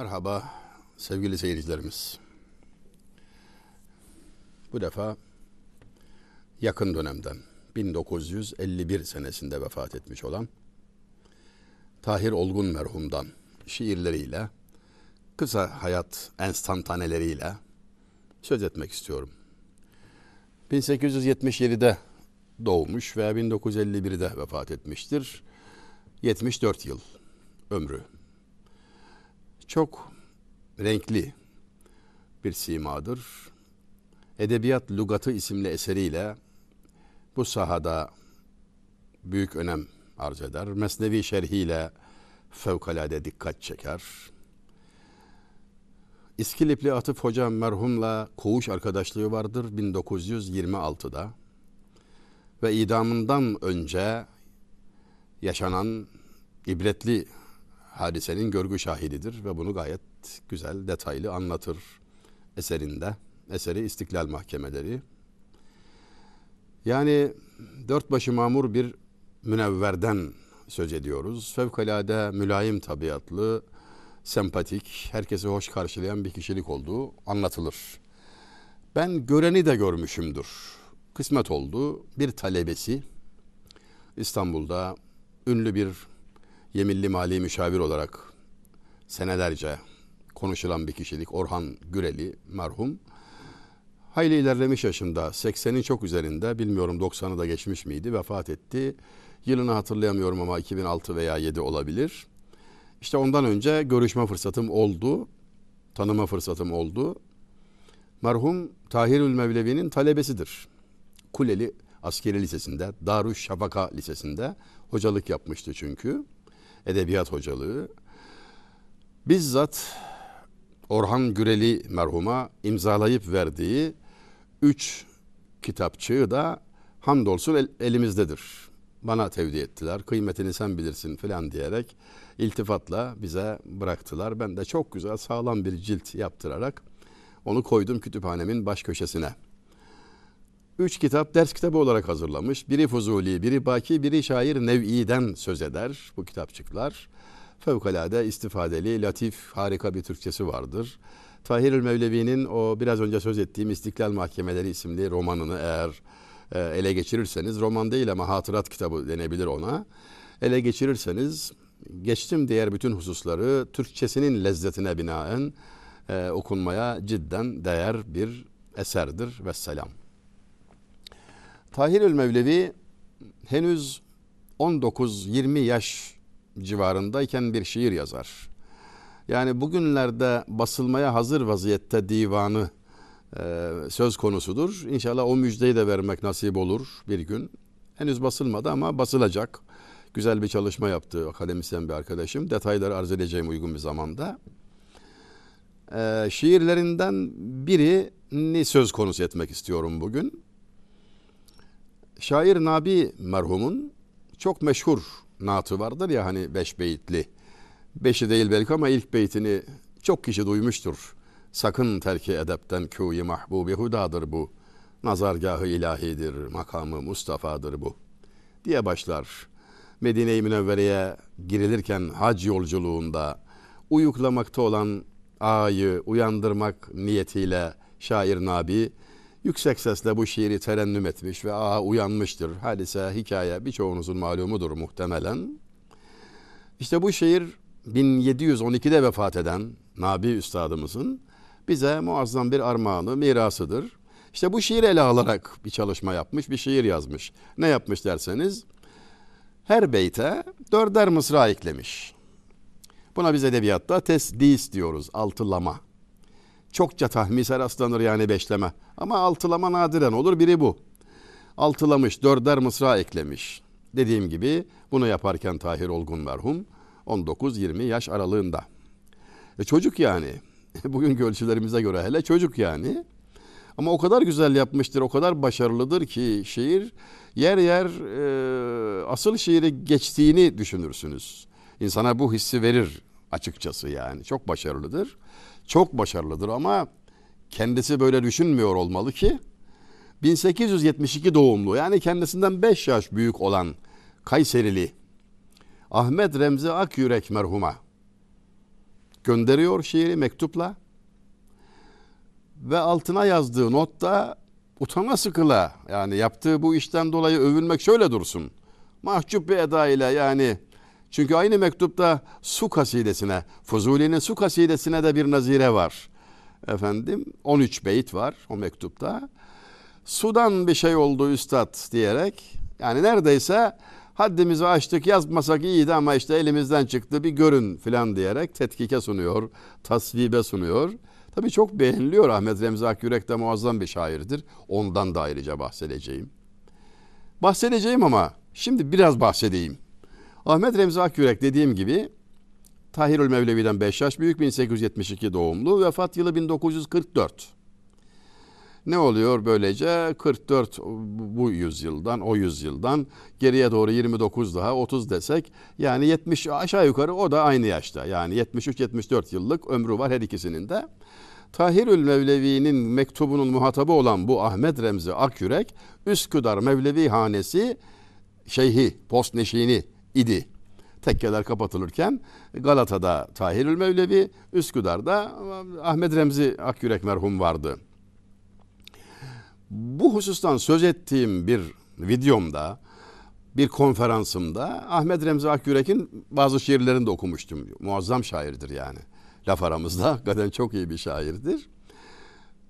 Merhaba sevgili seyircilerimiz. Bu defa yakın dönemden 1951 senesinde vefat etmiş olan Tahir Olgun merhumdan şiirleriyle kısa hayat enstantaneleriyle söz etmek istiyorum. 1877'de doğmuş ve 1951'de vefat etmiştir. 74 yıl ömrü. Çok renkli bir simadır. Edebiyat Lugatı isimli eseriyle bu sahada büyük önem arz eder. Mesnevi şerhiyle fevkalade dikkat çeker. İskilipli Atıf Hoca merhumla koğuş arkadaşlığı vardır 1926'da. Ve idamından önce yaşanan ibretli hadisenin görgü şahididir ve bunu gayet güzel, detaylı anlatır eserinde. Eseri İstiklal Mahkemeleri. Yani dört başı mamur bir münevverden söz ediyoruz. Fevkalade mülayim tabiatlı, sempatik, herkesi hoş karşılayan bir kişilik olduğu anlatılır. Ben göreni de görmüşümdür. Kısmet oldu. Bir talebesi İstanbul'da ünlü bir yeminli mali müşavir olarak senelerce konuşulan bir kişilik Orhan Güreli merhum. Hayli ilerlemiş yaşında 80'in çok üzerinde bilmiyorum 90'ı da geçmiş miydi vefat etti. Yılını hatırlayamıyorum ama 2006 veya 7 olabilir. İşte ondan önce görüşme fırsatım oldu. Tanıma fırsatım oldu. Merhum Tahirül Mevlevi'nin talebesidir. Kuleli Askeri Lisesi'nde, Darüşşafaka Lisesi'nde hocalık yapmıştı çünkü. Edebiyat hocalığı. Bizzat Orhan Güreli merhuma imzalayıp verdiği üç kitapçığı da hamdolsun el, elimizdedir. Bana tevdi ettiler. Kıymetini sen bilirsin filan diyerek iltifatla bize bıraktılar. Ben de çok güzel sağlam bir cilt yaptırarak onu koydum kütüphanemin baş köşesine. Üç kitap ders kitabı olarak hazırlamış. Biri Fuzuli, biri Baki, biri şair Nev'i'den söz eder bu kitapçıklar. Fevkalade istifadeli, latif, harika bir Türkçesi vardır. Tahirül Mevlevi'nin o biraz önce söz ettiğim İstiklal Mahkemeleri isimli romanını eğer e, ele geçirirseniz, roman değil ama hatırat kitabı denebilir ona. Ele geçirirseniz geçtim diğer bütün hususları Türkçesinin lezzetine binaen e, okunmaya cidden değer bir eserdir. Vesselam. Tahirül Mevlevi henüz 19-20 yaş civarındayken bir şiir yazar. Yani bugünlerde basılmaya hazır vaziyette divanı e, söz konusudur. İnşallah o müjdeyi de vermek nasip olur bir gün. Henüz basılmadı ama basılacak. Güzel bir çalışma yaptı akademisyen bir arkadaşım. Detayları arz edeceğim uygun bir zamanda. E, şiirlerinden birini söz konusu etmek istiyorum bugün. Şair Nabi merhumun çok meşhur naatı vardır ya hani beş beyitli. Beşi değil belki ama ilk beytini çok kişi duymuştur. Sakın terki edepten kûyi mahbubi hudadır bu. Nazargahı ilahidir, makamı Mustafa'dır bu. Diye başlar. Medine-i Münevvere'ye girilirken hac yolculuğunda uyuklamakta olan ağayı uyandırmak niyetiyle şair Nabi yüksek sesle bu şiiri terennüm etmiş ve ağa uyanmıştır. Hadise, hikaye birçoğunuzun malumudur muhtemelen. İşte bu şiir 1712'de vefat eden Nabi Üstadımızın bize muazzam bir armağanı, mirasıdır. İşte bu şiir ele alarak bir çalışma yapmış, bir şiir yazmış. Ne yapmış derseniz, her beyte dörder mısra eklemiş. Buna biz edebiyatta tesdis diyoruz, altılama. Çokça tahmise rastlanır yani beşleme. Ama altılama nadiren olur, biri bu. Altılamış, dörder mısra eklemiş. Dediğim gibi bunu yaparken Tahir Olgun merhum 19-20 yaş aralığında. E çocuk yani. Bugünkü ölçülerimize göre hele çocuk yani. Ama o kadar güzel yapmıştır, o kadar başarılıdır ki şiir yer yer e, asıl şiiri geçtiğini düşünürsünüz. İnsana bu hissi verir açıkçası yani. Çok başarılıdır. Çok başarılıdır ama kendisi böyle düşünmüyor olmalı ki 1872 doğumlu yani kendisinden 5 yaş büyük olan Kayserili Ahmet Remzi Akyürek merhuma gönderiyor şiiri mektupla. Ve altına yazdığı notta utana sıkıla yani yaptığı bu işten dolayı övünmek şöyle dursun. Mahcup bir eda ile yani çünkü aynı mektupta su kasidesine, Fuzuli'nin su kasidesine de bir nazire var. Efendim 13 beyt var o mektupta. Sudan bir şey oldu üstad diyerek yani neredeyse haddimizi aştık yazmasak iyiydi ama işte elimizden çıktı bir görün filan diyerek tetkike sunuyor, tasvibe sunuyor. Tabii çok beğeniliyor Ahmet Remzi Akyürek de muazzam bir şairdir. Ondan da ayrıca bahsedeceğim. Bahsedeceğim ama şimdi biraz bahsedeyim. Ahmet Remzi Akyürek dediğim gibi Tahirül Mevlevi'den 5 yaş büyük 1872 doğumlu vefat yılı 1944. Ne oluyor böylece 44 bu yüzyıldan o yüzyıldan geriye doğru 29 daha 30 desek yani 70 aşağı yukarı o da aynı yaşta yani 73-74 yıllık ömrü var her ikisinin de. Tahirül Mevlevi'nin mektubunun muhatabı olan bu Ahmet Remzi Akyürek Üsküdar Mevlevi Hanesi şeyhi, postneşini idi. Tekkeler kapatılırken Galata'da Tahirül Mevlevi, Üsküdar'da Ahmet Remzi Akyürek merhum vardı. Bu husustan söz ettiğim bir videomda, bir konferansımda Ahmet Remzi Akyürek'in bazı şiirlerini de okumuştum. Muazzam şairdir yani. Laf aramızda hakikaten çok iyi bir şairdir.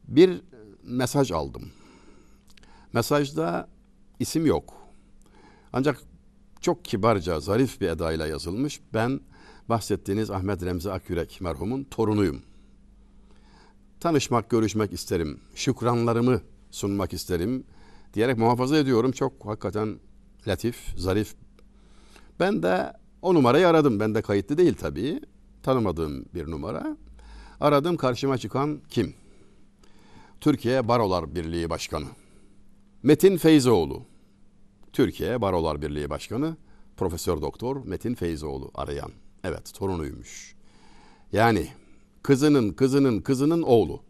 Bir mesaj aldım. Mesajda isim yok. Ancak çok kibarca, zarif bir edayla yazılmış. Ben bahsettiğiniz Ahmet Remzi Akyürek merhumun torunuyum. Tanışmak, görüşmek isterim. Şükranlarımı sunmak isterim diyerek muhafaza ediyorum. Çok hakikaten latif, zarif. Ben de o numarayı aradım. Ben de kayıtlı değil tabii. Tanımadığım bir numara. Aradım karşıma çıkan kim? Türkiye Barolar Birliği Başkanı. Metin Feyzoğlu. Türkiye Barolar Birliği Başkanı Profesör Doktor Metin Feyzoğlu arayan. Evet torunuymuş. Yani kızının kızının kızının oğlu.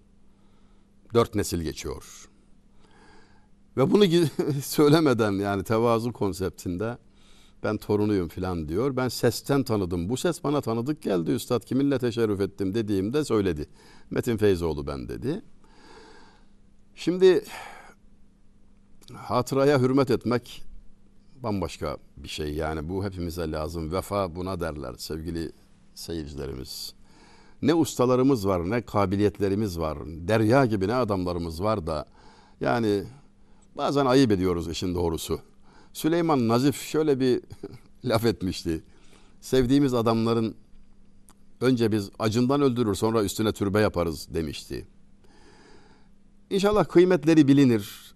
Dört nesil geçiyor. Ve bunu söylemeden yani tevazu konseptinde ben torunuyum filan diyor. Ben sesten tanıdım. Bu ses bana tanıdık geldi üstad. Kiminle teşerrüf ettim dediğimde söyledi. Metin Feyzoğlu ben dedi. Şimdi hatıraya hürmet etmek bambaşka bir şey. Yani bu hepimize lazım. Vefa buna derler sevgili seyircilerimiz. Ne ustalarımız var, ne kabiliyetlerimiz var. Derya gibi ne adamlarımız var da yani bazen ayıp ediyoruz işin doğrusu. Süleyman Nazif şöyle bir laf etmişti. Sevdiğimiz adamların önce biz acından öldürür sonra üstüne türbe yaparız demişti. İnşallah kıymetleri bilinir.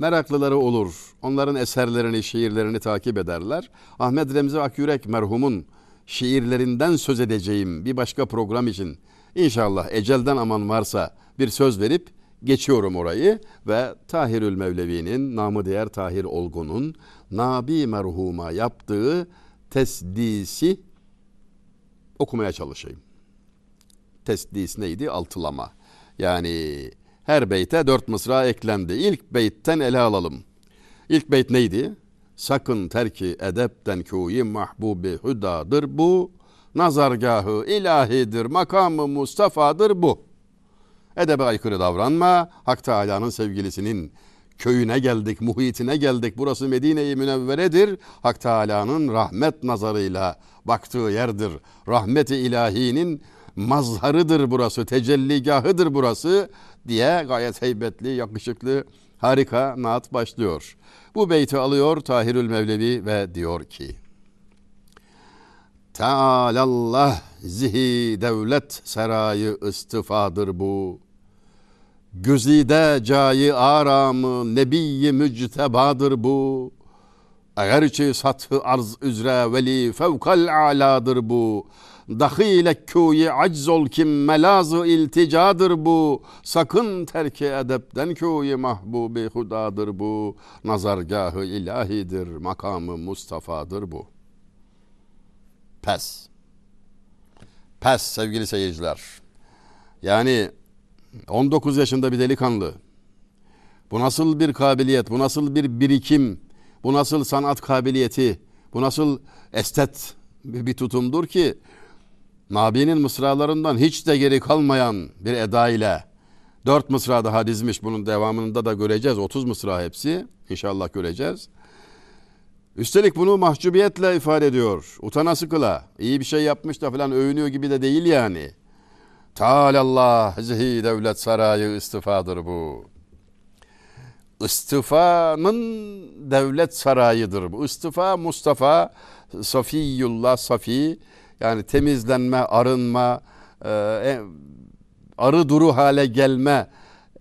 Meraklıları olur. Onların eserlerini, şiirlerini takip ederler. Ahmet Remzi Akyürek merhumun şiirlerinden söz edeceğim bir başka program için İnşallah ecelden aman varsa bir söz verip geçiyorum orayı ve Tahirül Mevlevi'nin namı diğer Tahir Olgun'un Nabi merhuma yaptığı tesdisi okumaya çalışayım. Tesdis neydi? Altılama. Yani her beyte dört mısra eklendi. İlk beytten ele alalım. İlk beyt neydi? Sakın terki edepten kuyi mahbubi hüdadır bu. Nazargahı ilahidir, makamı Mustafa'dır bu. Edebe aykırı davranma. Hak Teala'nın sevgilisinin köyüne geldik, muhitine geldik. Burası Medine-i Münevvere'dir. Hak Teala'nın rahmet nazarıyla baktığı yerdir. Rahmeti ilahinin mazharıdır burası, tecelligahıdır burası diye gayet heybetli, yakışıklı, harika naat başlıyor. Bu beyti alıyor Tahirül Mevlevi ve diyor ki Tealallah zihi devlet serayı istifadır bu. Güzide cayı aramı nebiyi müctebadır bu. Eğerçi sathı arz üzre veli fevkal aladır bu. Dahile kuyi acz ol kim melazı ilticadır bu. Sakın terki edepten kuyi mahbubi hudadır bu. Nazargahı ilahidir, makamı Mustafa'dır bu. Pes. Pes sevgili seyirciler. Yani 19 yaşında bir delikanlı. Bu nasıl bir kabiliyet, bu nasıl bir birikim, bu nasıl sanat kabiliyeti, bu nasıl estet bir tutumdur ki Nabi'nin mısralarından hiç de geri kalmayan bir eda ile dört mısra daha dizmiş. Bunun devamında da göreceğiz. 30 mısra hepsi. İnşallah göreceğiz. Üstelik bunu mahcubiyetle ifade ediyor. Utanası kıla. İyi bir şey yapmış da falan övünüyor gibi de değil yani. Tealallah zihi devlet sarayı istifadır bu. İstifanın devlet sarayıdır bu. İstifa Mustafa Safiyullah Safi yani temizlenme, arınma, e, e, arı duru hale gelme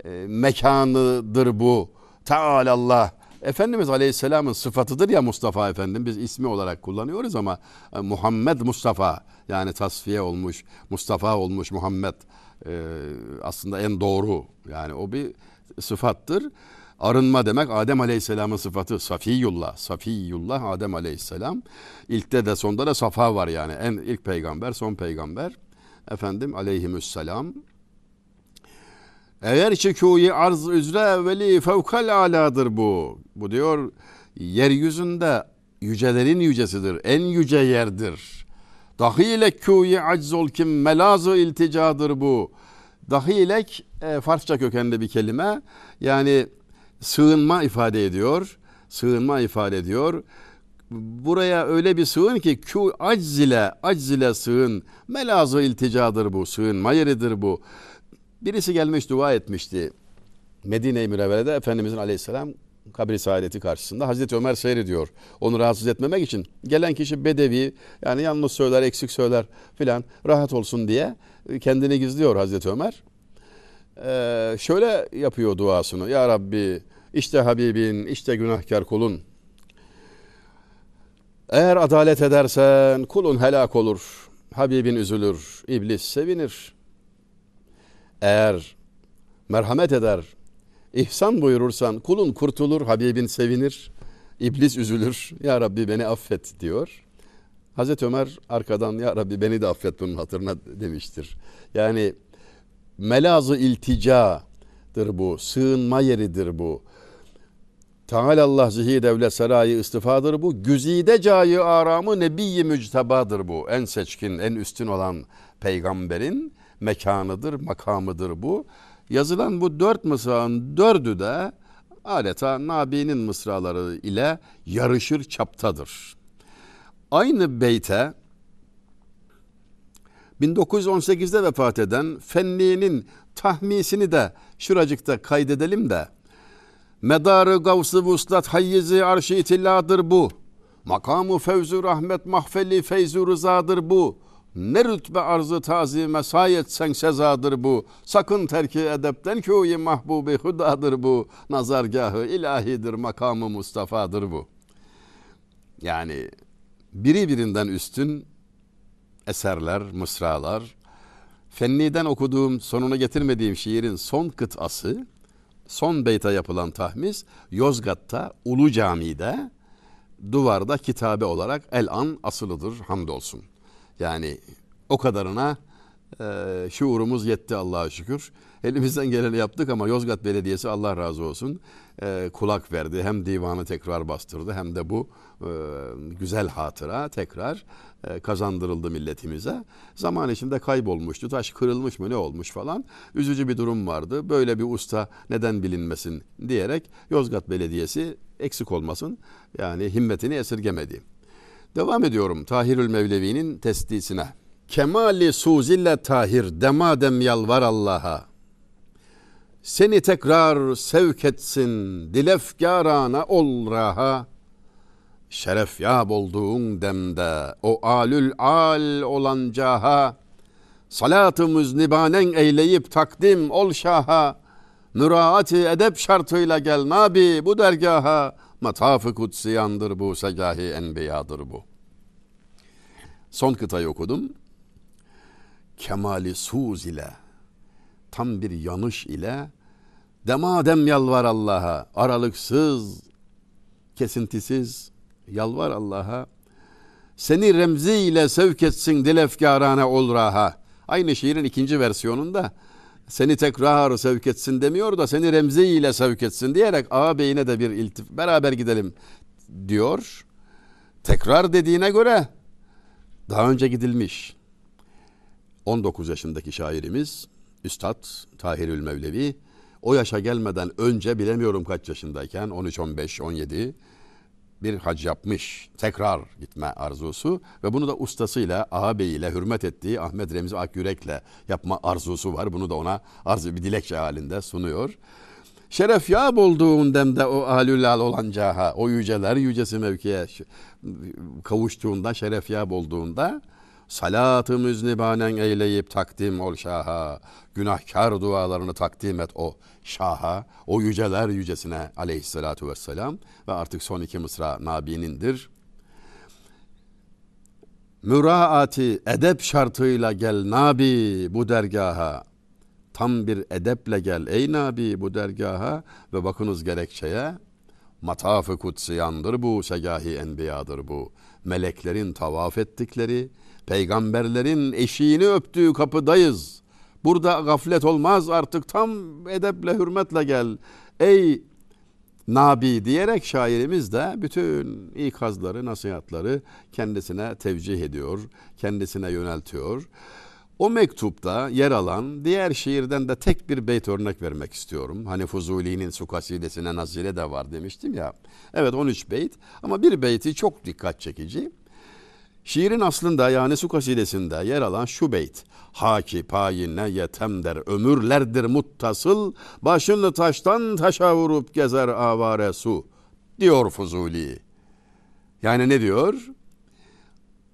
e, mekanıdır bu. Tealallah. Efendimiz Aleyhisselam'ın sıfatıdır ya Mustafa Efendim. Biz ismi olarak kullanıyoruz ama e, Muhammed Mustafa yani tasfiye olmuş, Mustafa olmuş Muhammed e, aslında en doğru. Yani o bir sıfattır. Arınma demek Adem Aleyhisselam'ın sıfatı Safiyullah. Safiyullah Adem Aleyhisselam. İlkte de sonda da safa var yani. En ilk peygamber, son peygamber. Efendim aleyhimüsselam. Eğer ki arz üzere evveli fevkal aladır bu. Bu diyor yeryüzünde yücelerin yücesidir. En yüce yerdir. Dahilek kuyi aczol kim melazı ilticadır bu. Dahilek e, Farsça kökenli bir kelime. Yani sığınma ifade ediyor. Sığınma ifade ediyor. Buraya öyle bir sığın ki ku acz ile acz ile sığın. Melazı ilticadır bu. Sığınma yeridir bu. Birisi gelmiş dua etmişti. Medine-i Münevvere'de Efendimizin aleyhisselam kabri saadeti karşısında Hazreti Ömer seyrediyor. Onu rahatsız etmemek için gelen kişi bedevi yani yalnız söyler eksik söyler filan rahat olsun diye kendini gizliyor Hazreti Ömer. Ee, şöyle yapıyor duasını. Ya Rabbi işte Habibin işte günahkar kulun. Eğer adalet edersen kulun helak olur. Habibin üzülür. iblis sevinir. Eğer merhamet eder, ihsan buyurursan kulun kurtulur, Habibin sevinir, iblis üzülür. Ya Rabbi beni affet diyor. Hazreti Ömer arkadan ya Rabbi beni de affet bunun hatırına demiştir. Yani melazı ilticadır bu, sığınma yeridir bu. Teala Allah zihi devlet sarayı istifadır bu. Güzide cayı aramı nebiyyi müctebadır bu. En seçkin, en üstün olan peygamberin mekanıdır, makamıdır bu. Yazılan bu dört mısranın dördü de adeta Nabi'nin mısraları ile yarışır çaptadır. Aynı beyte 1918'de vefat eden Fenni'nin tahmisini de şuracıkta kaydedelim de Medarı gavsı vuslat hayyizi arşı itilladır bu. Makamı fevzu rahmet mahfeli feyzu rızadır bu. Ne rütbe arzı tazime sayet sen sezadır bu. Sakın terki edepten köyü mahbubi hudadır bu. Nazargahı ilahidir makamı Mustafa'dır bu. Yani biri birinden üstün eserler, mısralar. Fenni'den okuduğum, sonuna getirmediğim şiirin son kıtası, son beyte yapılan tahmis Yozgat'ta Ulu Cami'de duvarda kitabe olarak el an asılıdır hamdolsun. Yani o kadarına e, şuurumuz yetti Allah'a şükür. Elimizden geleni yaptık ama Yozgat Belediyesi Allah razı olsun e, kulak verdi. Hem divanı tekrar bastırdı hem de bu e, güzel hatıra tekrar e, kazandırıldı milletimize. Zaman içinde kaybolmuştu. Taş kırılmış mı ne olmuş falan. Üzücü bir durum vardı. Böyle bir usta neden bilinmesin diyerek Yozgat Belediyesi eksik olmasın. Yani himmetini esirgemedi. Devam ediyorum Tahirül Mevlevi'nin testisine. Kemali suzille tahir demadem yalvar Allah'a. Seni tekrar sevk etsin dilefkarana ol raha. Şeref yab olduğun demde o alül al olan caha. Salatı müznibanen eyleyip takdim ol şaha. Müraati edep şartıyla gel nabi bu dergaha. Mataf-ı kutsiyandır bu, segahi enbiyadır bu. Son kıtayı okudum. Kemali suz ile, tam bir yanış ile, demadem yalvar Allah'a, aralıksız, kesintisiz yalvar Allah'a. Seni remziyle sevk etsin dilefkarane ol raha. Aynı şiirin ikinci versiyonunda seni tekrar sevk etsin demiyor da seni Remzi ile sevk etsin diyerek ağabeyine de bir iltif beraber gidelim diyor. Tekrar dediğine göre daha önce gidilmiş. 19 yaşındaki şairimiz Üstad Tahirül Mevlevi o yaşa gelmeden önce bilemiyorum kaç yaşındayken 13 15 17 bir hac yapmış. Tekrar gitme arzusu ve bunu da ustasıyla, ağabeyiyle hürmet ettiği Ahmet Remzi Akyürek'le yapma arzusu var. Bunu da ona arzu bir dilekçe halinde sunuyor. Şeref ya bulduğun demde o alülal olancaha, o yüceler yücesi mevkiye kavuştuğunda, şeref ya bulduğunda salatı müznibanen eyleyip takdim ol şaha. Günahkar dualarını takdim et o şaha, o yüceler yücesine aleyhissalatu vesselam ve artık son iki mısra Nabi'nindir. Müraati edep şartıyla gel Nabi bu dergaha. Tam bir edeple gel ey Nabi bu dergaha ve bakınız gerekçeye. Mataf-ı kutsiyandır bu, segahi enbiyadır bu. Meleklerin tavaf ettikleri, peygamberlerin eşiğini öptüğü kapıdayız. Burada gaflet olmaz artık tam edeple hürmetle gel. Ey Nabi diyerek şairimiz de bütün ikazları, nasihatları kendisine tevcih ediyor, kendisine yöneltiyor. O mektupta yer alan diğer şiirden de tek bir beyt örnek vermek istiyorum. Hani Fuzuli'nin su kasidesine nazire de var demiştim ya. Evet 13 beyt ama bir beyti çok dikkat çekici. Şiirin aslında yani su kasidesinde yer alan şu beyt. Haki payine yetem der ömürlerdir muttasıl başını taştan taşa vurup gezer avare su diyor Fuzuli. Yani ne diyor?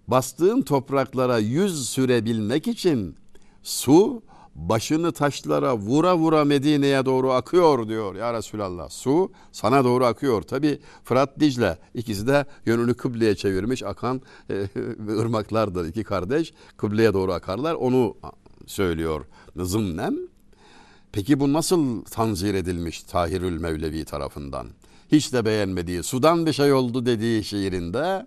Bastığın topraklara yüz sürebilmek için su başını taşlara vura vura Medine'ye doğru akıyor diyor ya Resulallah. Su sana doğru akıyor. Tabi Fırat Dicle ikisi de yönünü kıbleye çevirmiş akan e, ırmaklardır iki kardeş. Kıbleye doğru akarlar onu söylüyor zımnen. Peki bu nasıl tanzir edilmiş Tahirül Mevlevi tarafından? Hiç de beğenmediği sudan bir şey oldu dediği şiirinde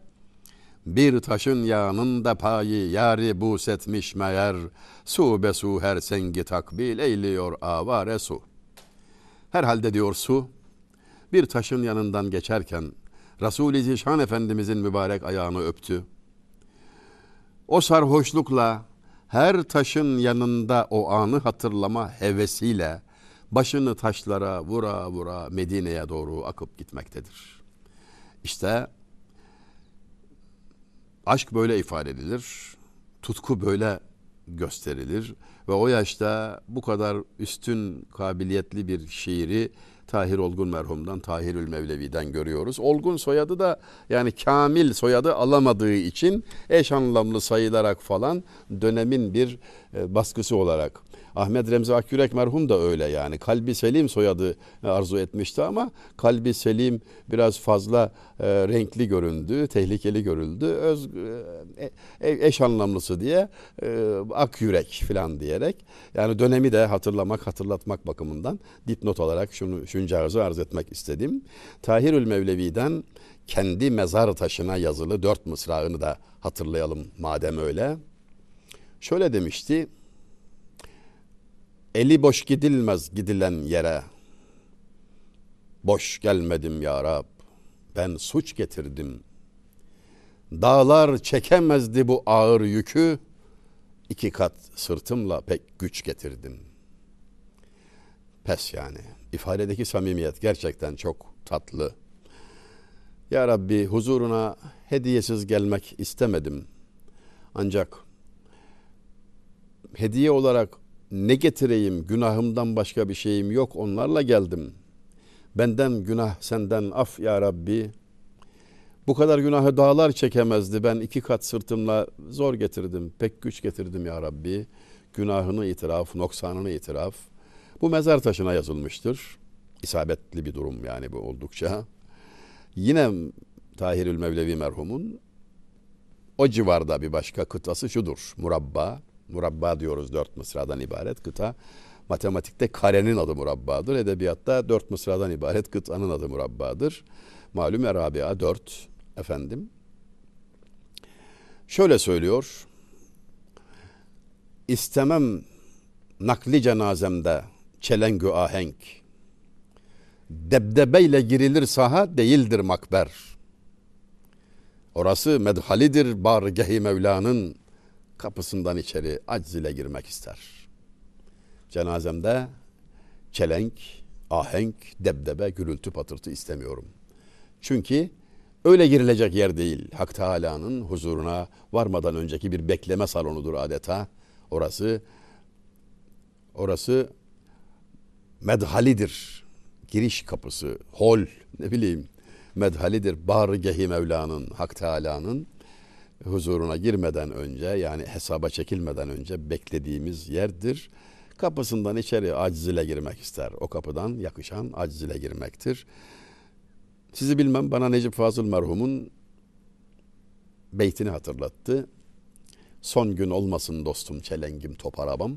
bir taşın yağının payı yari bu setmiş meğer. Su be su her sengi takbil eyliyor avare su. Herhalde diyor su bir taşın yanından geçerken Resul-i Zişan Efendimizin mübarek ayağını öptü. O sarhoşlukla her taşın yanında o anı hatırlama hevesiyle başını taşlara vura vura Medine'ye doğru akıp gitmektedir. İşte Aşk böyle ifade edilir. Tutku böyle gösterilir ve o yaşta bu kadar üstün kabiliyetli bir şiiri Tahir Olgun merhumdan Tahirül Mevlevi'den görüyoruz. Olgun soyadı da yani kamil soyadı alamadığı için eş anlamlı sayılarak falan dönemin bir e, baskısı olarak Ahmet Remzi Akyürek merhum da öyle yani. Kalbi Selim soyadı arzu etmişti ama Kalbi Selim biraz fazla e, renkli göründü, tehlikeli görüldü. Öz, e, e eş anlamlısı diye e, Akyürek falan diyerek yani dönemi de hatırlamak, hatırlatmak bakımından dipnot olarak şunu şuncağızı arz etmek istedim. Tahirül Mevlevi'den kendi mezar taşına yazılı dört mısrağını da hatırlayalım madem öyle. Şöyle demişti. Eli boş gidilmez gidilen yere. Boş gelmedim ya Rab. Ben suç getirdim. Dağlar çekemezdi bu ağır yükü. İki kat sırtımla pek güç getirdim. Pes yani. İfadedeki samimiyet gerçekten çok tatlı. Ya Rabbi huzuruna hediyesiz gelmek istemedim. Ancak hediye olarak ne getireyim günahımdan başka bir şeyim yok onlarla geldim. Benden günah senden af ya Rabbi. Bu kadar günahı dağlar çekemezdi. Ben iki kat sırtımla zor getirdim. Pek güç getirdim ya Rabbi. Günahını itiraf, noksanını itiraf. Bu mezar taşına yazılmıştır. İsabetli bir durum yani bu oldukça. Yine Tahirül Mevlevi merhumun o civarda bir başka kıtası şudur. Murabba murabba diyoruz dört mısradan ibaret kıta. Matematikte karenin adı murabbadır. Edebiyatta dört mısradan ibaret kıtanın adı murabbadır. Malum Erabia dört efendim. Şöyle söylüyor. İstemem nakli cenazemde çelengü ahenk. Debdebeyle girilir saha değildir makber. Orası medhalidir bargehi Mevla'nın kapısından içeri aciz ile girmek ister. Cenazemde çelenk, ahenk, debdebe, gürültü patırtı istemiyorum. Çünkü öyle girilecek yer değil. Hak Teala'nın huzuruna varmadan önceki bir bekleme salonudur adeta. Orası orası medhalidir. Giriş kapısı, hol, ne bileyim medhalidir. Bargehi Mevla'nın, Hak Teala'nın huzuruna girmeden önce yani hesaba çekilmeden önce beklediğimiz yerdir. Kapısından içeri aciz ile girmek ister. O kapıdan yakışan aciz ile girmektir. Sizi bilmem bana Necip Fazıl merhumun beytini hatırlattı. Son gün olmasın dostum çelengim top arabam.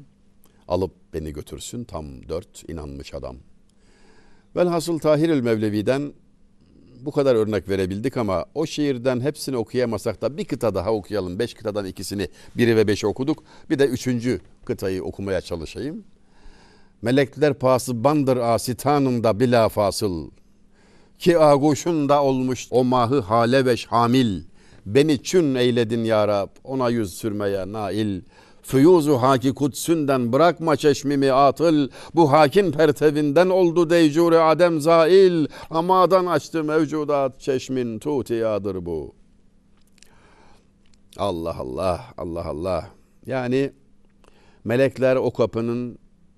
Alıp beni götürsün tam dört inanmış adam. Velhasıl Tahirül Mevlevi'den bu kadar örnek verebildik ama o şiirden hepsini okuyamasak da bir kıta daha okuyalım. Beş kıtadan ikisini, biri ve beşi okuduk. Bir de üçüncü kıtayı okumaya çalışayım. Melekler pası bandır asitanında bila fasıl. Ki aguşunda olmuş o mahı hale ve şamil. Beni çün eyledin ya Rab, ona yüz sürmeye nail. Füyuzu haki kutsünden bırakma çeşmimi atıl. Bu hakin pertevinden oldu deycure adem zail. Amadan açtı mevcudat çeşmin tutiyadır bu. Allah Allah, Allah Allah. Yani melekler o kapının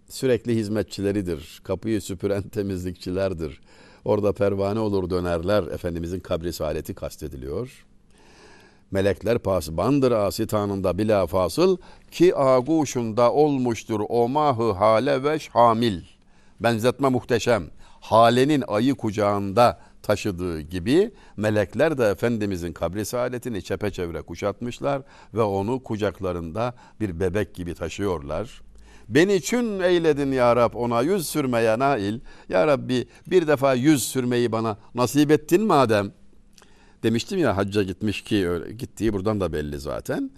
sürekli hizmetçileridir. Kapıyı süpüren temizlikçilerdir. Orada pervane olur dönerler. Efendimizin kabri saadeti kastediliyor. Melekler pasbandır asitanında bila fasıl ki aguşunda olmuştur o mahı hale ve şamil. Benzetme muhteşem. Halenin ayı kucağında taşıdığı gibi melekler de Efendimizin kabri saadetini çepeçevre kuşatmışlar ve onu kucaklarında bir bebek gibi taşıyorlar. Beni çün eyledin ya Rab ona yüz sürmeye nail. Ya Rabbi bir defa yüz sürmeyi bana nasip ettin madem. Demiştim ya hacca gitmiş ki öyle, gittiği buradan da belli zaten.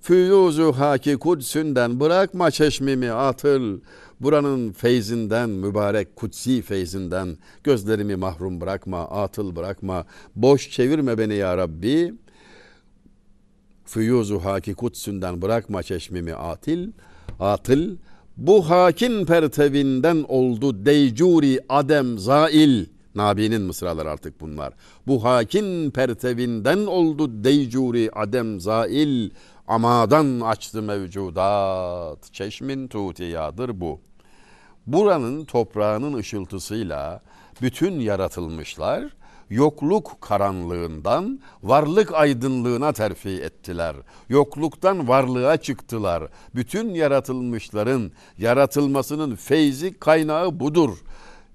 Füyuzu haki kudsünden bırakma çeşmimi atıl. Buranın feyzinden, mübarek kutsi feyzinden gözlerimi mahrum bırakma, atıl bırakma. Boş çevirme beni ya Rabbi. Füyuzu haki kutsünden bırakma çeşmimi atil, atıl. Bu hakin pertevinden oldu deycuri adem zail. Nabi'nin mısraları artık bunlar. Bu hakin pertevinden oldu deycuri adem zail. Amadan açtı mevcudat. Çeşmin tutiyadır bu. Buranın toprağının ışıltısıyla bütün yaratılmışlar yokluk karanlığından varlık aydınlığına terfi ettiler. Yokluktan varlığa çıktılar. Bütün yaratılmışların yaratılmasının feyzi kaynağı budur.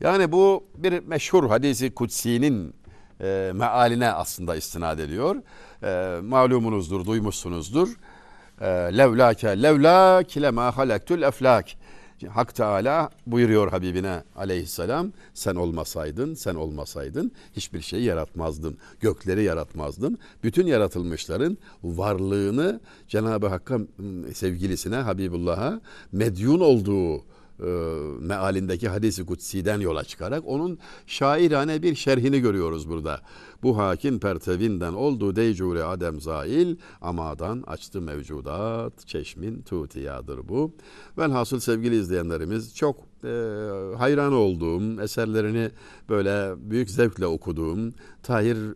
Yani bu bir meşhur hadisi kutsi'nin e, mealine aslında istinad ediyor. E, malumunuzdur, duymuşsunuzdur. E, levlake levlak lema halaktul eflak. Hak Teala buyuruyor Habibine aleyhisselam sen olmasaydın sen olmasaydın hiçbir şey yaratmazdın. Gökleri yaratmazdın. Bütün yaratılmışların varlığını Cenab-ı Hakk'a sevgilisine Habibullah'a medyun olduğu e, mealindeki hadisi kutsi'den yola çıkarak onun şairane bir şerhini görüyoruz burada. Bu hakin pertevinden oldu deycure adem zail amadan açtı mevcudat çeşmin tutiyadır bu. Velhasıl sevgili izleyenlerimiz çok e, hayran olduğum, eserlerini böyle büyük zevkle okuduğum Tahir e,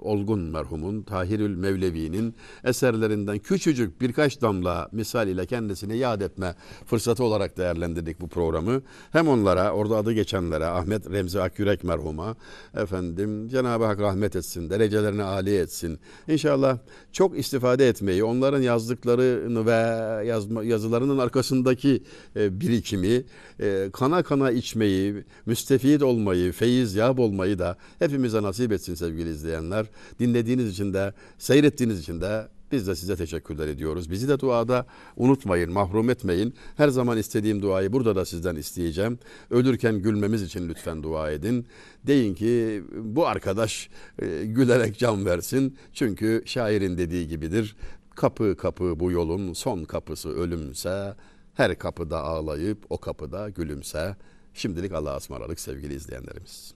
Olgun merhumun, Tahirül Mevlevi'nin eserlerinden küçücük birkaç damla misal ile kendisini yad etme fırsatı olarak değerlendirdik bu programı. Hem onlara, orada adı geçenlere, Ahmet Remzi Akyürek merhuma, efendim Cenab-ı Hak rahmet etsin, derecelerini âli etsin. İnşallah çok istifade etmeyi, onların yazdıklarını ve yazma, yazılarının arkasındaki e, birikimi, e, kana kana içmeyi, müstefid olmayı, feyiz yap olmayı da hepimize nasip etsin sevgili izleyenler. Dinlediğiniz için de, seyrettiğiniz için de biz de size teşekkürler ediyoruz. Bizi de duada unutmayın, mahrum etmeyin. Her zaman istediğim duayı burada da sizden isteyeceğim. Ölürken gülmemiz için lütfen dua edin. Deyin ki bu arkadaş e, gülerek can versin. Çünkü şairin dediği gibidir. Kapı kapı bu yolun son kapısı ölümse her kapıda ağlayıp o kapıda gülümse. Şimdilik Allah'a ısmarladık sevgili izleyenlerimiz.